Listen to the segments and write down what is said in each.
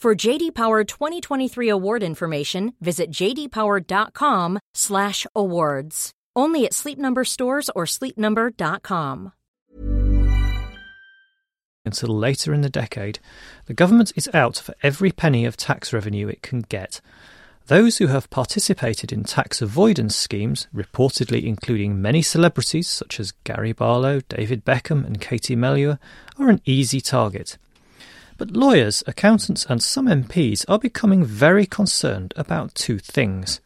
For JD Power 2023 award information, visit jdpower.com/awards. Only at Sleep Number stores or sleepnumber.com. Until later in the decade, the government is out for every penny of tax revenue it can get. Those who have participated in tax avoidance schemes, reportedly including many celebrities such as Gary Barlow, David Beckham, and Katie Melua, are an easy target. But lawyers, accountants, and some MPs are becoming very concerned about two things.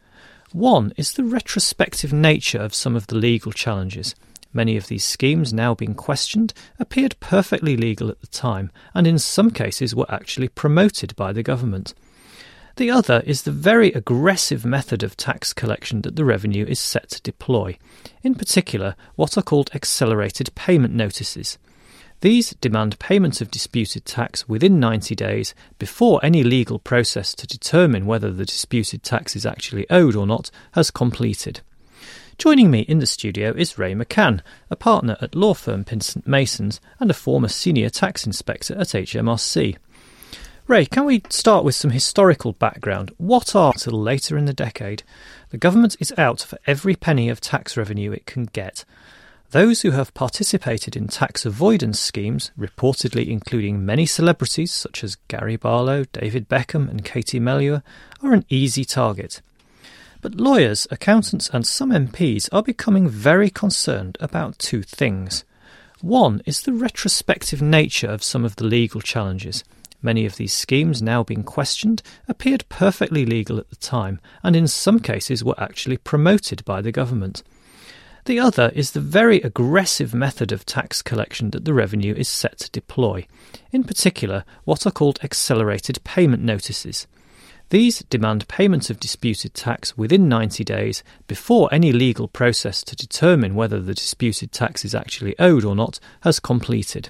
One is the retrospective nature of some of the legal challenges. Many of these schemes, now being questioned, appeared perfectly legal at the time, and in some cases were actually promoted by the government. The other is the very aggressive method of tax collection that the revenue is set to deploy, in particular, what are called accelerated payment notices. These demand payment of disputed tax within 90 days before any legal process to determine whether the disputed tax is actually owed or not has completed. Joining me in the studio is Ray McCann, a partner at law firm Pinsent Masons and a former senior tax inspector at HMRC. Ray, can we start with some historical background? What are, till later in the decade, the government is out for every penny of tax revenue it can get. Those who have participated in tax avoidance schemes, reportedly including many celebrities such as Gary Barlow, David Beckham, and Katie Melua, are an easy target. But lawyers, accountants, and some MPs are becoming very concerned about two things. One is the retrospective nature of some of the legal challenges. Many of these schemes, now being questioned, appeared perfectly legal at the time, and in some cases were actually promoted by the government. The other is the very aggressive method of tax collection that the revenue is set to deploy, in particular, what are called accelerated payment notices. These demand payment of disputed tax within 90 days before any legal process to determine whether the disputed tax is actually owed or not has completed.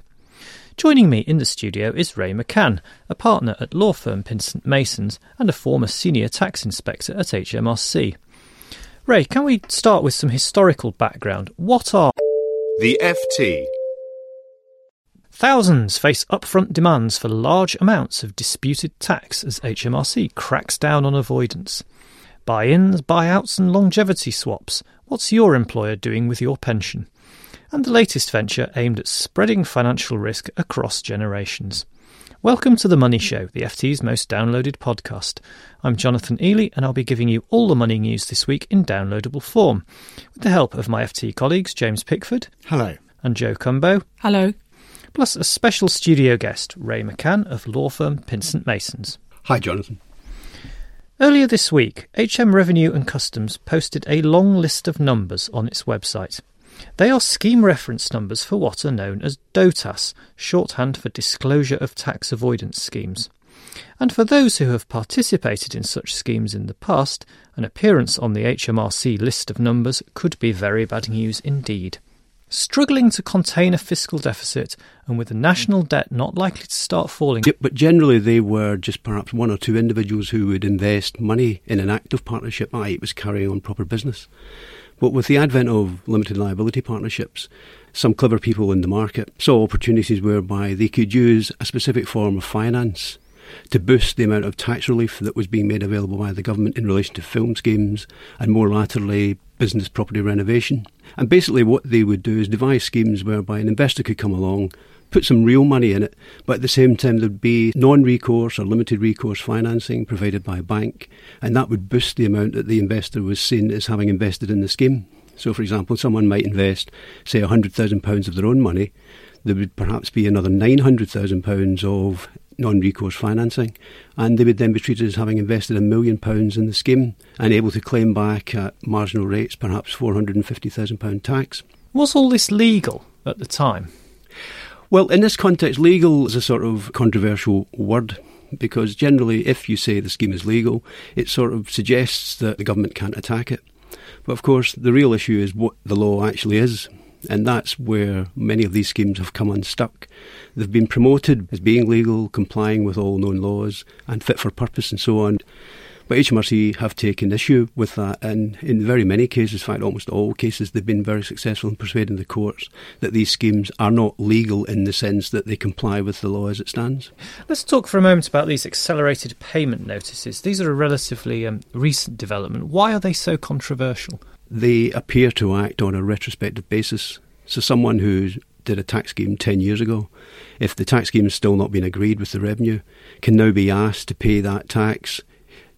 Joining me in the studio is Ray McCann, a partner at law firm Pinsent Masons and a former senior tax inspector at HMRC. Ray, can we start with some historical background? What are the FT? Thousands face upfront demands for large amounts of disputed tax as HMRC cracks down on avoidance. Buy ins, buyouts, and longevity swaps. What's your employer doing with your pension? And the latest venture aimed at spreading financial risk across generations. Welcome to The Money Show, the FT's most downloaded podcast. I'm Jonathan Eley, and I'll be giving you all the money news this week in downloadable form, with the help of my FT colleagues James Pickford. Hello. And Joe Cumbo. Hello. Plus a special studio guest, Ray McCann of law firm Pinsent Masons. Hi, Jonathan. Earlier this week, HM Revenue and Customs posted a long list of numbers on its website. They are scheme reference numbers for what are known as DOTAS, shorthand for Disclosure of Tax Avoidance Schemes. And for those who have participated in such schemes in the past, an appearance on the HMRC list of numbers could be very bad news indeed. Struggling to contain a fiscal deficit and with the national debt not likely to start falling. But generally they were just perhaps one or two individuals who would invest money in an active partnership, i.e., it was carrying on proper business. But with the advent of limited liability partnerships, some clever people in the market saw opportunities whereby they could use a specific form of finance to boost the amount of tax relief that was being made available by the government in relation to film schemes and more latterly business property renovation. And basically, what they would do is devise schemes whereby an investor could come along, put some real money in it, but at the same time there'd be non-recourse or limited recourse financing provided by a bank, and that would boost the amount that the investor was seen as having invested in the scheme. So, for example, someone might invest, say, £100,000 of their own money. There would perhaps be another £900,000 of non recourse financing, and they would then be treated as having invested a million pounds in the scheme and able to claim back at marginal rates, perhaps £450,000 tax. Was all this legal at the time? Well, in this context, legal is a sort of controversial word because generally, if you say the scheme is legal, it sort of suggests that the government can't attack it. But of course, the real issue is what the law actually is. And that's where many of these schemes have come unstuck. They've been promoted as being legal, complying with all known laws, and fit for purpose, and so on. But HMRC have taken issue with that, and in very many cases, in fact, almost all cases, they've been very successful in persuading the courts that these schemes are not legal in the sense that they comply with the law as it stands. Let's talk for a moment about these accelerated payment notices. These are a relatively um, recent development. Why are they so controversial? They appear to act on a retrospective basis. So, someone who did a tax scheme 10 years ago, if the tax scheme has still not been agreed with the revenue, can now be asked to pay that tax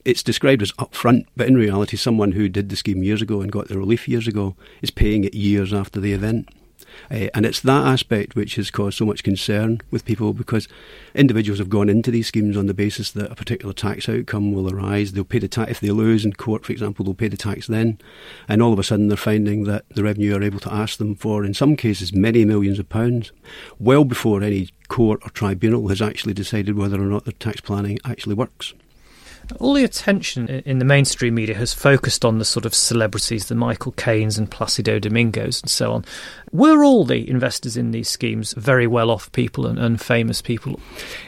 it's described as upfront, but in reality, someone who did the scheme years ago and got the relief years ago is paying it years after the event. Uh, and it's that aspect which has caused so much concern with people because individuals have gone into these schemes on the basis that a particular tax outcome will arise. They'll pay the tax if they lose in court, for example, they'll pay the tax then, and all of a sudden they're finding that the revenue are able to ask them for, in some cases, many millions of pounds, well before any court or tribunal has actually decided whether or not their tax planning actually works. All the attention in the mainstream media has focused on the sort of celebrities, the Michael Caines and Placido Domingos and so on. Were all the investors in these schemes very well off people and, and famous people?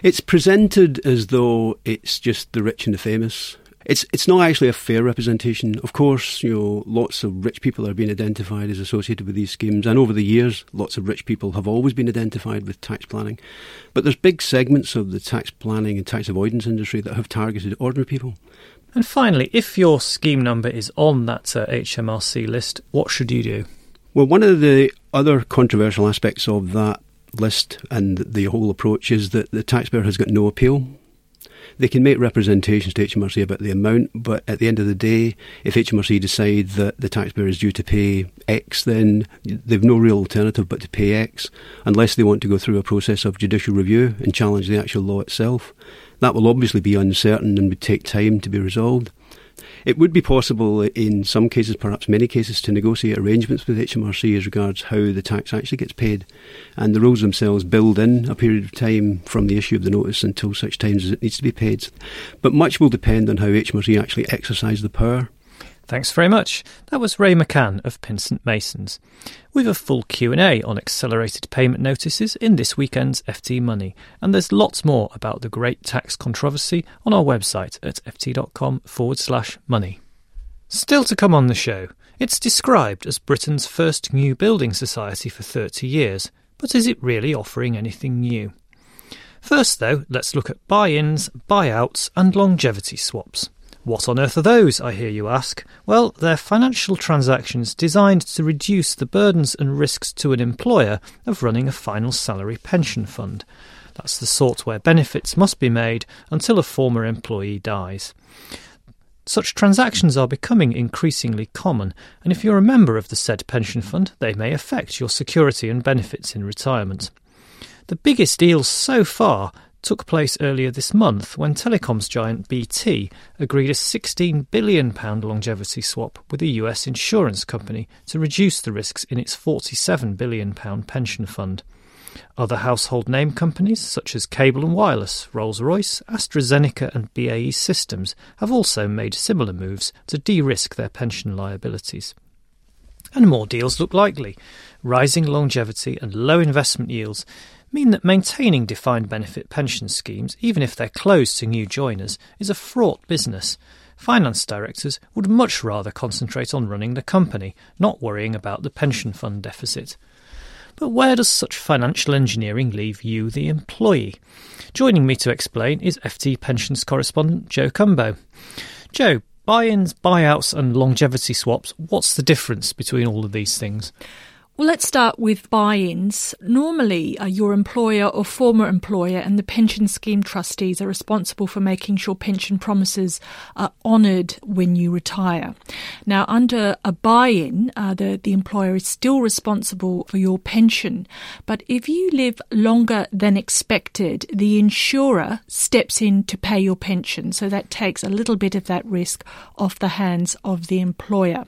It's presented as though it's just the rich and the famous it's it's not actually a fair representation. Of course, you know, lots of rich people are being identified as associated with these schemes, and over the years, lots of rich people have always been identified with tax planning. But there's big segments of the tax planning and tax avoidance industry that have targeted ordinary people. And finally, if your scheme number is on that uh, HMRC list, what should you do? Well, one of the other controversial aspects of that list and the whole approach is that the taxpayer has got no appeal they can make representations to HMRC about the amount, but at the end of the day, if HMRC decide that the taxpayer is due to pay X, then they've no real alternative but to pay X, unless they want to go through a process of judicial review and challenge the actual law itself. That will obviously be uncertain and would take time to be resolved. It would be possible in some cases, perhaps many cases, to negotiate arrangements with HMRC as regards how the tax actually gets paid. And the rules themselves build in a period of time from the issue of the notice until such times as it needs to be paid. But much will depend on how HMRC actually exercise the power. Thanks very much. That was Ray McCann of Pinsent Masons. We've a full Q&A on accelerated payment notices in this weekend's FT Money, and there's lots more about the great tax controversy on our website at ft.com forward slash money. Still to come on the show, it's described as Britain's first new building society for 30 years, but is it really offering anything new? First, though, let's look at buy ins, buyouts, and longevity swaps. What on earth are those, I hear you ask? Well, they're financial transactions designed to reduce the burdens and risks to an employer of running a final salary pension fund. That's the sort where benefits must be made until a former employee dies. Such transactions are becoming increasingly common, and if you're a member of the said pension fund, they may affect your security and benefits in retirement. The biggest deals so far took place earlier this month when telecoms giant BT agreed a £16 billion longevity swap with a US insurance company to reduce the risks in its £47 billion pension fund. Other household name companies such as Cable and Wireless, Rolls-Royce, AstraZeneca and BAE Systems have also made similar moves to de-risk their pension liabilities. And more deals look likely. Rising longevity and low investment yields mean that maintaining defined benefit pension schemes, even if they're closed to new joiners, is a fraught business. Finance directors would much rather concentrate on running the company, not worrying about the pension fund deficit. But where does such financial engineering leave you, the employee? Joining me to explain is FT Pensions correspondent Joe Cumbo. Joe, buy ins, buyouts, and longevity swaps, what's the difference between all of these things? Well, let's start with buy ins. Normally, uh, your employer or former employer and the pension scheme trustees are responsible for making sure pension promises are honoured when you retire. Now, under a buy in, uh, the, the employer is still responsible for your pension. But if you live longer than expected, the insurer steps in to pay your pension. So that takes a little bit of that risk off the hands of the employer.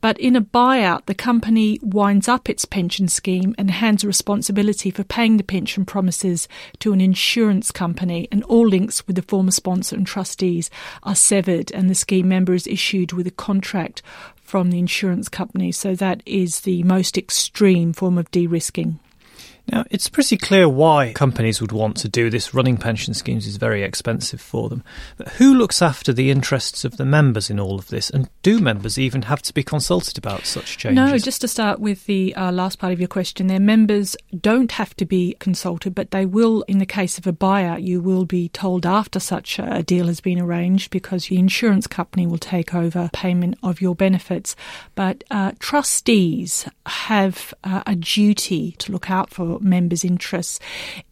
But in a buyout, the company winds up its pension scheme and hands responsibility for paying the pension promises to an insurance company, and all links with the former sponsor and trustees are severed, and the scheme member is issued with a contract from the insurance company. So that is the most extreme form of de risking. Now, it's pretty clear why companies would want to do this. Running pension schemes is very expensive for them. But who looks after the interests of the members in all of this? And do members even have to be consulted about such changes? No, just to start with the uh, last part of your question, their members don't have to be consulted, but they will, in the case of a buyout, you will be told after such a deal has been arranged because the insurance company will take over payment of your benefits. But uh, trustees have uh, a duty to look out for members' interests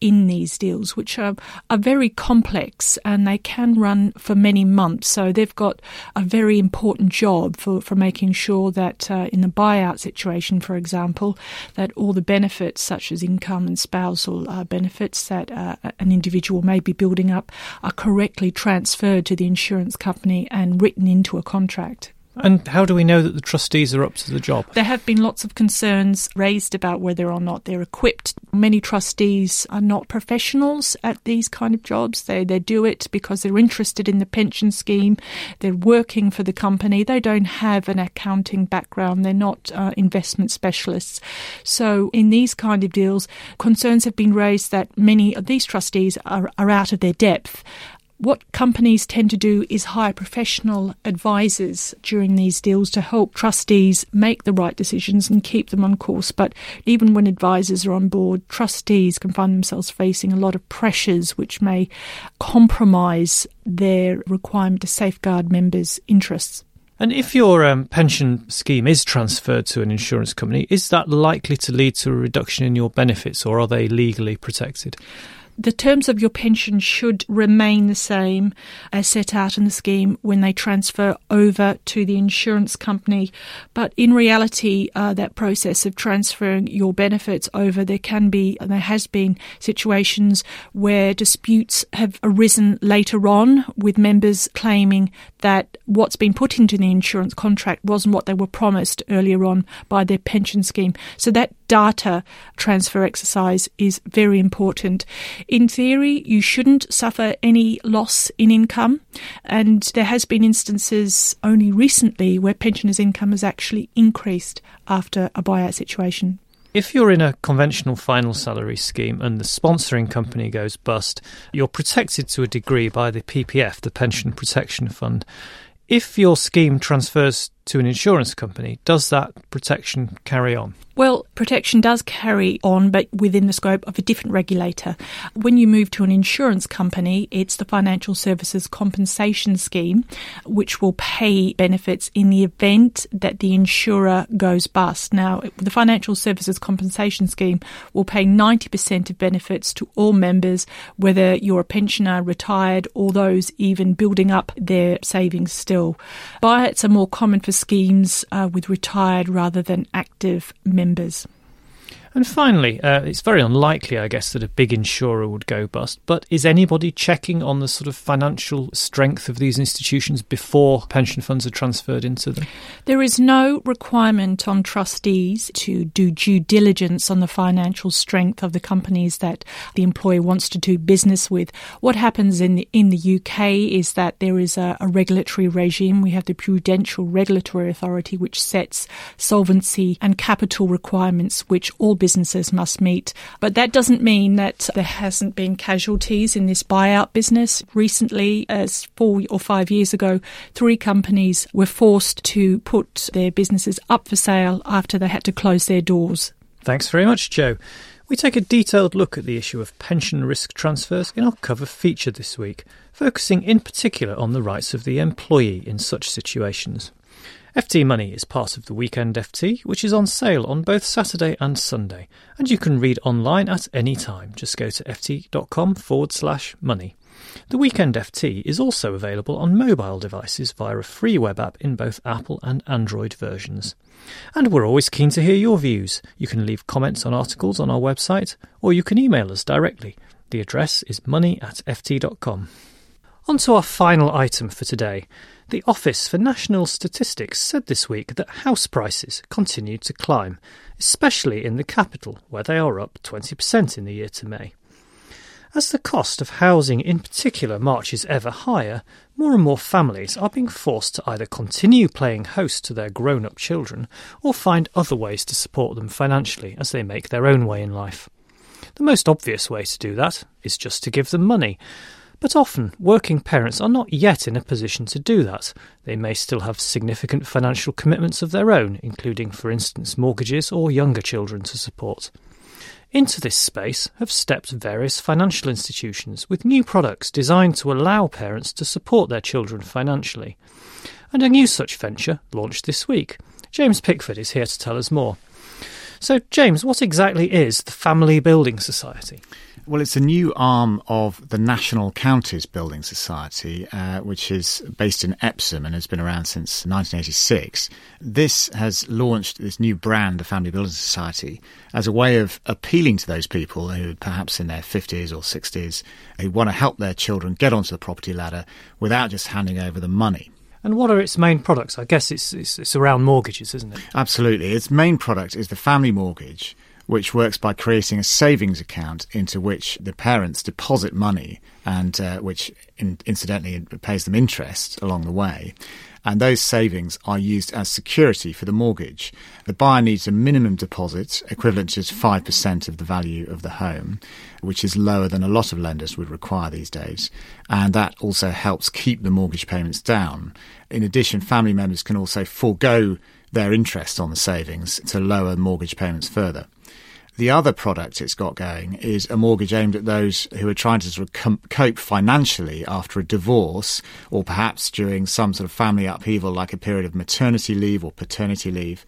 in these deals, which are, are very complex and they can run for many months. So they've got a very important job for, for making sure that uh, in the buyout situation, for example, that all the benefits, such as income and spousal uh, benefits that uh, an individual may be building up, are correctly transferred to the insurance company and written into a contract. And how do we know that the trustees are up to the job? There have been lots of concerns raised about whether or not they're equipped. Many trustees are not professionals at these kind of jobs. They they do it because they're interested in the pension scheme. They're working for the company. They don't have an accounting background. They're not uh, investment specialists. So in these kind of deals, concerns have been raised that many of these trustees are, are out of their depth what companies tend to do is hire professional advisors during these deals to help trustees make the right decisions and keep them on course. But even when advisors are on board, trustees can find themselves facing a lot of pressures which may compromise their requirement to safeguard members' interests. And if your um, pension scheme is transferred to an insurance company, is that likely to lead to a reduction in your benefits or are they legally protected? The terms of your pension should remain the same as set out in the scheme when they transfer over to the insurance company. But in reality, uh, that process of transferring your benefits over, there can be, and there has been situations where disputes have arisen later on with members claiming that what's been put into the insurance contract wasn't what they were promised earlier on by their pension scheme. So that data transfer exercise is very important. In theory, you shouldn't suffer any loss in income, and there has been instances only recently where pensioners' income has actually increased after a buyout situation. If you're in a conventional final salary scheme and the sponsoring company goes bust, you're protected to a degree by the PPF, the Pension Protection Fund. If your scheme transfers to an insurance company, does that protection carry on? Well, protection does carry on, but within the scope of a different regulator. When you move to an insurance company, it's the Financial Services Compensation Scheme, which will pay benefits in the event that the insurer goes bust. Now, the Financial Services Compensation Scheme will pay 90% of benefits to all members, whether you're a pensioner, retired, or those even building up their savings still. Buyouts are more common for schemes uh, with retired rather than active members. And finally, uh, it's very unlikely, I guess, that a big insurer would go bust. But is anybody checking on the sort of financial strength of these institutions before pension funds are transferred into them? There is no requirement on trustees to do due diligence on the financial strength of the companies that the employer wants to do business with. What happens in the, in the UK is that there is a, a regulatory regime. We have the Prudential Regulatory Authority, which sets solvency and capital requirements, which all businesses must meet. But that doesn't mean that there hasn't been casualties in this buyout business. Recently, as four or five years ago, three companies were forced to put their businesses up for sale after they had to close their doors. Thanks very much, Joe. We take a detailed look at the issue of pension risk transfers in our cover feature this week, focusing in particular on the rights of the employee in such situations. FT Money is part of the Weekend FT, which is on sale on both Saturday and Sunday, and you can read online at any time. Just go to ft.com forward slash money. The Weekend FT is also available on mobile devices via a free web app in both Apple and Android versions. And we're always keen to hear your views. You can leave comments on articles on our website, or you can email us directly. The address is money at ft.com. On to our final item for today. The Office for National Statistics said this week that house prices continued to climb, especially in the capital, where they are up 20% in the year to May. As the cost of housing in particular marches ever higher, more and more families are being forced to either continue playing host to their grown up children or find other ways to support them financially as they make their own way in life. The most obvious way to do that is just to give them money, but often, working parents are not yet in a position to do that. They may still have significant financial commitments of their own, including, for instance, mortgages or younger children to support. Into this space have stepped various financial institutions with new products designed to allow parents to support their children financially. And a new such venture launched this week. James Pickford is here to tell us more. So, James, what exactly is the Family Building Society? Well, it's a new arm of the National Counties Building Society, uh, which is based in Epsom and has been around since 1986. This has launched this new brand, the Family Building Society, as a way of appealing to those people who perhaps in their 50s or 60s who want to help their children get onto the property ladder without just handing over the money. And what are its main products? I guess it's, it's, it's around mortgages, isn't it? Absolutely. Its main product is the family mortgage which works by creating a savings account into which the parents deposit money and uh, which in, incidentally pays them interest along the way. And those savings are used as security for the mortgage. The buyer needs a minimum deposit equivalent to 5% of the value of the home, which is lower than a lot of lenders would require these days. And that also helps keep the mortgage payments down. In addition, family members can also forego their interest on the savings to lower mortgage payments further. The other product it's got going is a mortgage aimed at those who are trying to sort of cope financially after a divorce or perhaps during some sort of family upheaval like a period of maternity leave or paternity leave.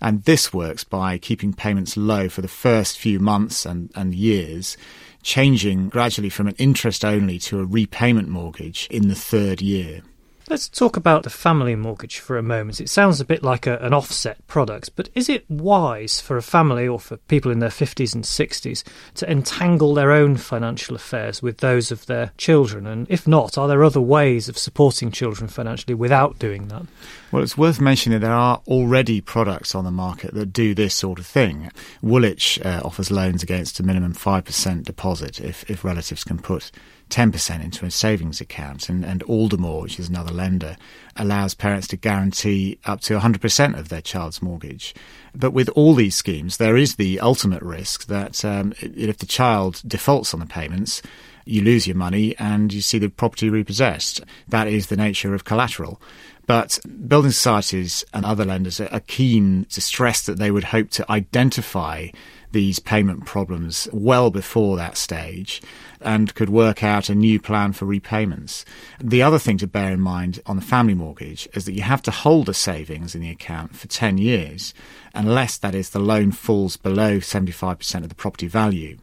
And this works by keeping payments low for the first few months and, and years, changing gradually from an interest only to a repayment mortgage in the third year. Let's talk about the family mortgage for a moment. It sounds a bit like a, an offset product, but is it wise for a family or for people in their 50s and 60s to entangle their own financial affairs with those of their children? And if not, are there other ways of supporting children financially without doing that? Well, it's worth mentioning that there are already products on the market that do this sort of thing. Woolwich uh, offers loans against a minimum 5% deposit if, if relatives can put 10% into a savings account. And, and Aldermore, which is another lender, allows parents to guarantee up to 100% of their child's mortgage. But with all these schemes, there is the ultimate risk that um, if the child defaults on the payments, you lose your money and you see the property repossessed. That is the nature of collateral. But building societies and other lenders are keen to stress that they would hope to identify these payment problems well before that stage and could work out a new plan for repayments. The other thing to bear in mind on the family mortgage is that you have to hold the savings in the account for 10 years, unless that is the loan falls below 75% of the property value.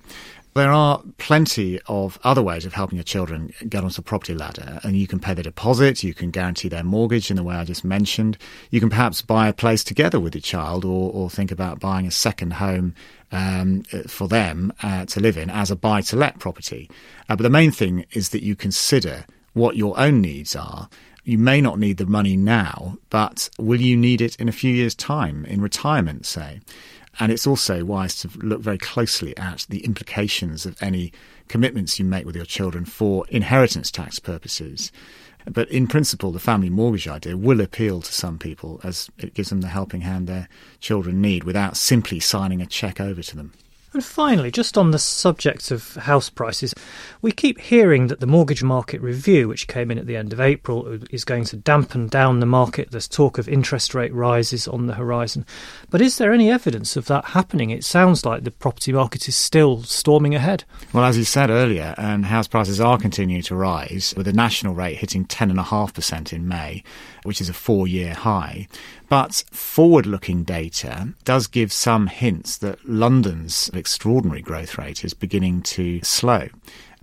There are plenty of other ways of helping your children get onto the property ladder, and you can pay the deposit, you can guarantee their mortgage in the way I just mentioned. You can perhaps buy a place together with your child, or, or think about buying a second home um, for them uh, to live in as a buy to let property. Uh, but the main thing is that you consider what your own needs are. You may not need the money now, but will you need it in a few years' time, in retirement, say? And it's also wise to look very closely at the implications of any commitments you make with your children for inheritance tax purposes. But in principle, the family mortgage idea will appeal to some people as it gives them the helping hand their children need without simply signing a cheque over to them. And finally, just on the subject of house prices, we keep hearing that the mortgage market review, which came in at the end of April, is going to dampen down the market. There's talk of interest rate rises on the horizon. But is there any evidence of that happening? It sounds like the property market is still storming ahead. Well, as you said earlier, and house prices are continuing to rise, with the national rate hitting 10.5% in May, which is a four year high. But forward looking data does give some hints that London's extraordinary growth rate is beginning to slow.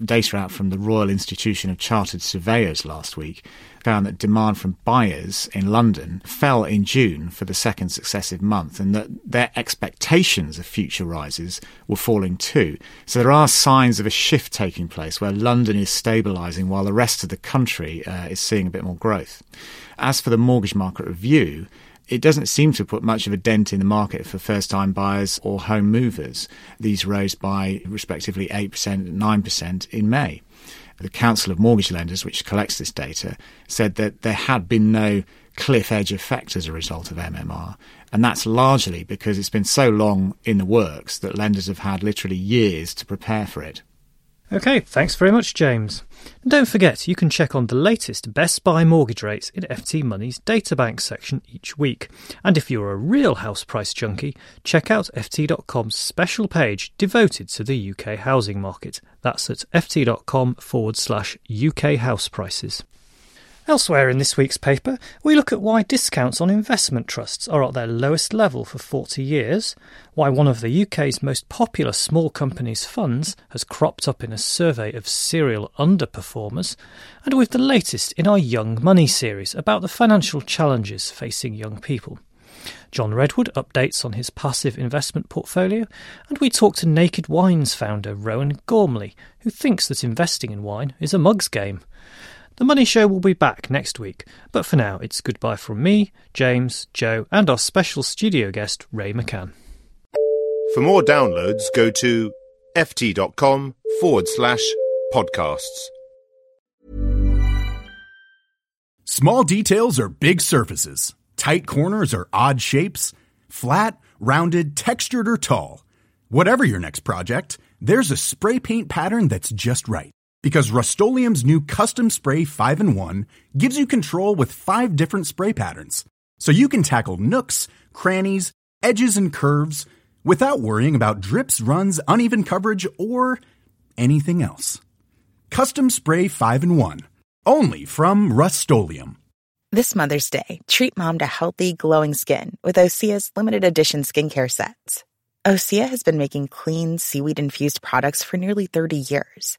Data out from the Royal Institution of Chartered Surveyors last week found that demand from buyers in London fell in June for the second successive month and that their expectations of future rises were falling too. So there are signs of a shift taking place where London is stabilising while the rest of the country uh, is seeing a bit more growth. As for the mortgage market review, it doesn't seem to put much of a dent in the market for first time buyers or home movers. These rose by respectively 8% and 9% in May. The Council of Mortgage Lenders, which collects this data, said that there had been no cliff edge effect as a result of MMR. And that's largely because it's been so long in the works that lenders have had literally years to prepare for it. Okay, thanks very much, James. And don't forget, you can check on the latest Best Buy mortgage rates in FT Money's databank section each week. And if you're a real house price junkie, check out FT.com's special page devoted to the UK housing market. That's at FT.com forward slash UK house prices. Elsewhere in this week's paper, we look at why discounts on investment trusts are at their lowest level for 40 years, why one of the UK's most popular small companies' funds has cropped up in a survey of serial underperformers, and with the latest in our Young Money series about the financial challenges facing young people. John Redwood updates on his passive investment portfolio, and we talk to Naked Wines founder Rowan Gormley, who thinks that investing in wine is a mug's game. The Money Show will be back next week, but for now, it's goodbye from me, James, Joe, and our special studio guest, Ray McCann. For more downloads, go to ft.com forward slash podcasts. Small details are big surfaces, tight corners are odd shapes, flat, rounded, textured, or tall. Whatever your next project, there's a spray paint pattern that's just right because Rust new Custom Spray 5 and 1 gives you control with five different spray patterns. So you can tackle nooks, crannies, edges, and curves without worrying about drips, runs, uneven coverage, or anything else. Custom Spray 5 and 1. Only from Rust This Mother's Day, treat mom to healthy, glowing skin with Osea's limited edition skincare sets. Osea has been making clean, seaweed infused products for nearly 30 years